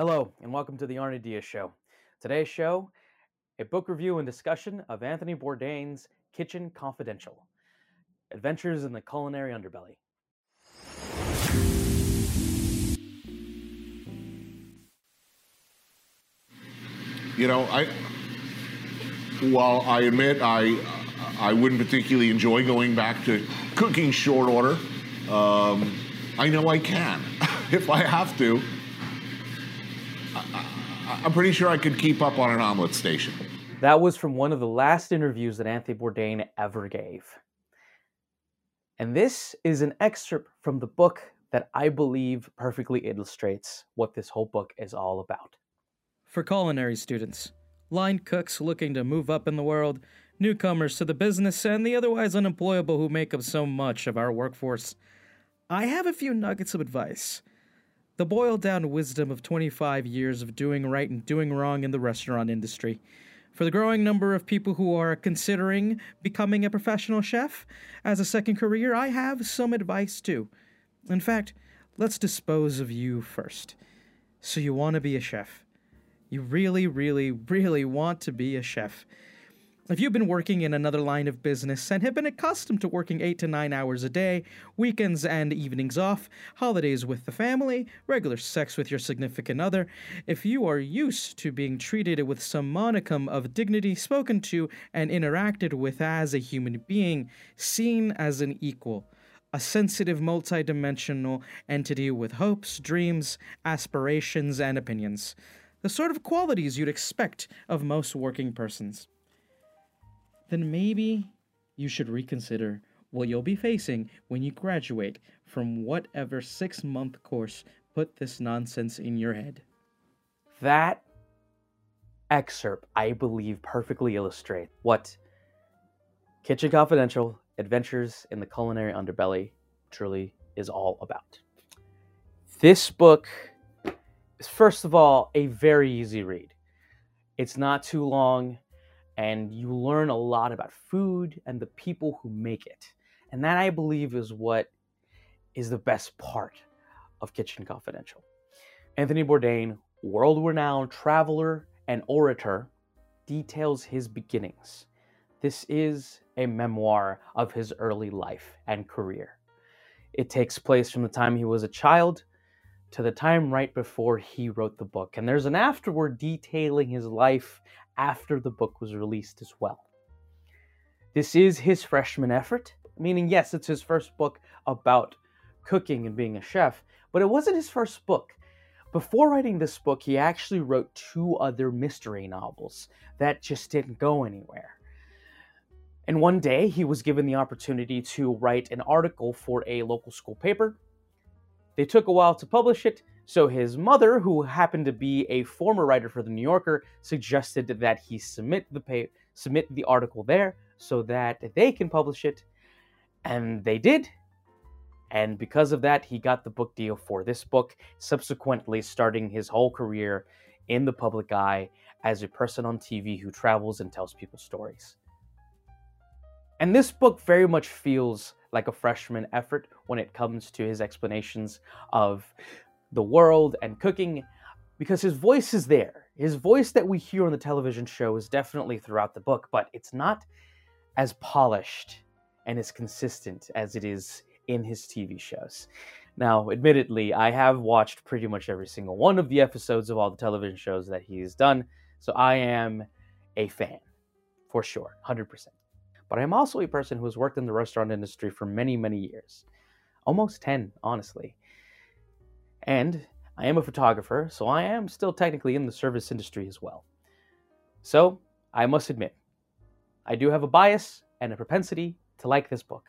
Hello, and welcome to the Arnie Diaz Show. Today's show, a book review and discussion of Anthony Bourdain's Kitchen Confidential Adventures in the Culinary Underbelly. You know, I while I admit I I wouldn't particularly enjoy going back to cooking short order, um, I know I can if I have to. I, am pretty sure I could keep up on an omelet station. That was from one of the last interviews that Anthony Bourdain ever gave. And this is an excerpt from the book that I believe perfectly illustrates what this whole book is all about. For culinary students, line cooks looking to move up in the world, newcomers to the business, and the otherwise unemployable who make up so much of our workforce, I have a few nuggets of advice. The boiled down wisdom of 25 years of doing right and doing wrong in the restaurant industry. For the growing number of people who are considering becoming a professional chef as a second career, I have some advice too. In fact, let's dispose of you first. So, you want to be a chef. You really, really, really want to be a chef. If you've been working in another line of business and have been accustomed to working 8 to 9 hours a day, weekends and evenings off, holidays with the family, regular sex with your significant other, if you are used to being treated with some monicum of dignity, spoken to and interacted with as a human being, seen as an equal, a sensitive, multidimensional entity with hopes, dreams, aspirations, and opinions, the sort of qualities you'd expect of most working persons then maybe you should reconsider what you'll be facing when you graduate from whatever six month course put this nonsense in your head. That excerpt, I believe, perfectly illustrates what Kitchen Confidential Adventures in the Culinary Underbelly truly is all about. This book is, first of all, a very easy read. It's not too long and you learn a lot about food and the people who make it. And that I believe is what is the best part of Kitchen Confidential. Anthony Bourdain, world renowned traveler and orator, details his beginnings. This is a memoir of his early life and career. It takes place from the time he was a child to the time right before he wrote the book. And there's an afterword detailing his life after the book was released as well. This is his freshman effort, meaning, yes, it's his first book about cooking and being a chef, but it wasn't his first book. Before writing this book, he actually wrote two other mystery novels that just didn't go anywhere. And one day, he was given the opportunity to write an article for a local school paper. They took a while to publish it, so his mother, who happened to be a former writer for the New Yorker, suggested that he submit the submit the article there so that they can publish it, and they did. And because of that, he got the book deal for this book, subsequently starting his whole career in the public eye as a person on TV who travels and tells people stories. And this book very much feels like a freshman effort when it comes to his explanations of the world and cooking because his voice is there. His voice that we hear on the television show is definitely throughout the book, but it's not as polished and as consistent as it is in his TV shows. Now, admittedly, I have watched pretty much every single one of the episodes of all the television shows that he's done, so I am a fan for sure, 100%. But I'm also a person who has worked in the restaurant industry for many, many years. Almost 10, honestly. And I am a photographer, so I am still technically in the service industry as well. So, I must admit, I do have a bias and a propensity to like this book.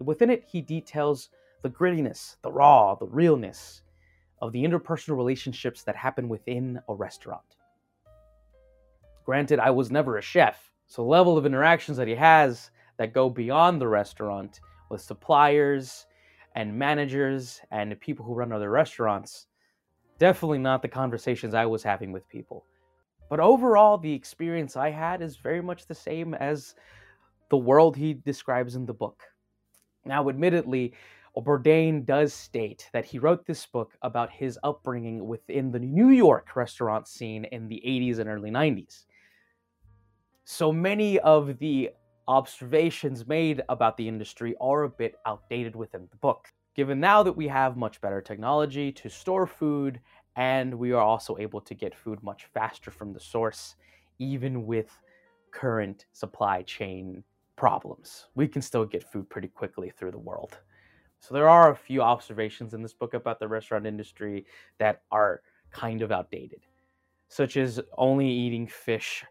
Within it, he details the grittiness, the raw, the realness of the interpersonal relationships that happen within a restaurant. Granted, I was never a chef, so the level of interactions that he has that go beyond the restaurant with suppliers and managers and people who run other restaurants. Definitely not the conversations I was having with people. But overall, the experience I had is very much the same as the world he describes in the book. Now, admittedly, Bourdain does state that he wrote this book about his upbringing within the New York restaurant scene in the 80s and early 90s. So many of the observations made about the industry are a bit outdated within the book, given now that we have much better technology to store food and we are also able to get food much faster from the source, even with current supply chain problems. We can still get food pretty quickly through the world. So there are a few observations in this book about the restaurant industry that are kind of outdated, such as only eating fish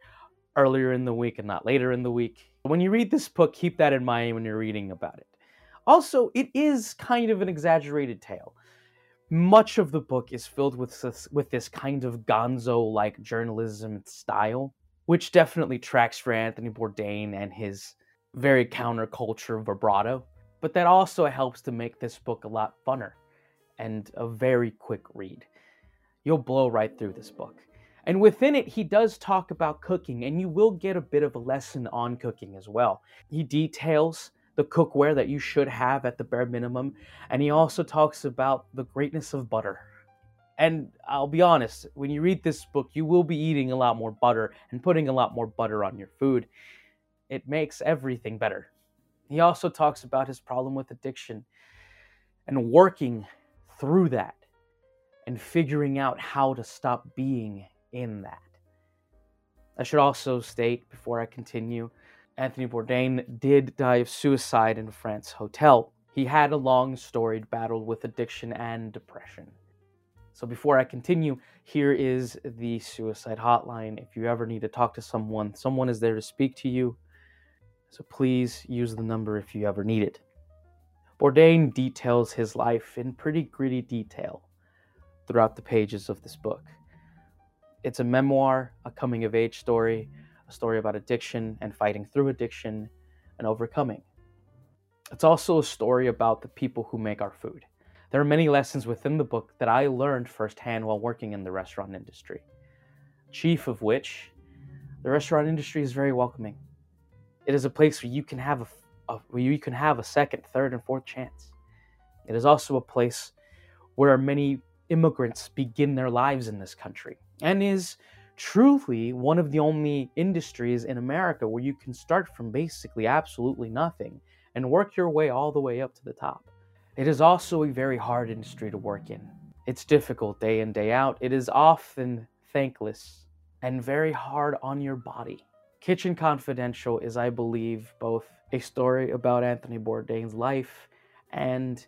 earlier in the week and not later in the week. When you read this book, keep that in mind when you're reading about it. Also, it is kind of an exaggerated tale. Much of the book is filled with this, with this kind of gonzo like journalism style, which definitely tracks for Anthony Bourdain and his very counterculture vibrato but that also helps to make this book a lot funner and a very quick read. You'll blow right through this book. And within it, he does talk about cooking, and you will get a bit of a lesson on cooking as well. He details the cookware that you should have at the bare minimum, and he also talks about the greatness of butter. And I'll be honest, when you read this book, you will be eating a lot more butter and putting a lot more butter on your food. It makes everything better. He also talks about his problem with addiction and working through that and figuring out how to stop being in that. I should also state before I continue Anthony Bourdain did die of suicide in a France hotel. He had a long storied battle with addiction and depression. So before I continue, here is the suicide hotline. If you ever need to talk to someone, someone is there to speak to you. So please use the number if you ever need it. Bourdain details his life in pretty gritty detail throughout the pages of this book. It's a memoir, a coming of age story, a story about addiction and fighting through addiction and overcoming. It's also a story about the people who make our food. There are many lessons within the book that I learned firsthand while working in the restaurant industry. Chief of which, the restaurant industry is very welcoming. It is a place where you can have a, a where you can have a second, third, and fourth chance. It is also a place where many immigrants begin their lives in this country and is truly one of the only industries in America where you can start from basically absolutely nothing and work your way all the way up to the top. It is also a very hard industry to work in. It's difficult day in, day out. It is often thankless and very hard on your body. Kitchen Confidential is, I believe, both a story about Anthony Bourdain's life and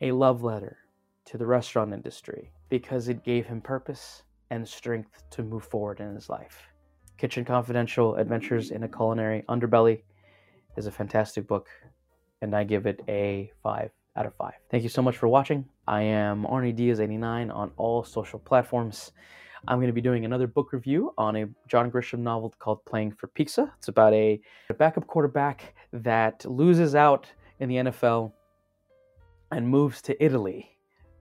a love letter to the restaurant industry because it gave him purpose and strength to move forward in his life. Kitchen Confidential Adventures in a Culinary Underbelly is a fantastic book, and I give it a 5 out of 5. Thank you so much for watching. I am Arnie Diaz89 on all social platforms. I'm going to be doing another book review on a John Grisham novel called Playing for Pizza. It's about a, a backup quarterback that loses out in the NFL and moves to Italy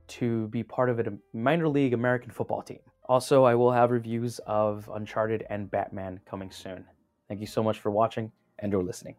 to be part of a minor league American football team. Also, I will have reviews of Uncharted and Batman coming soon. Thank you so much for watching and or listening.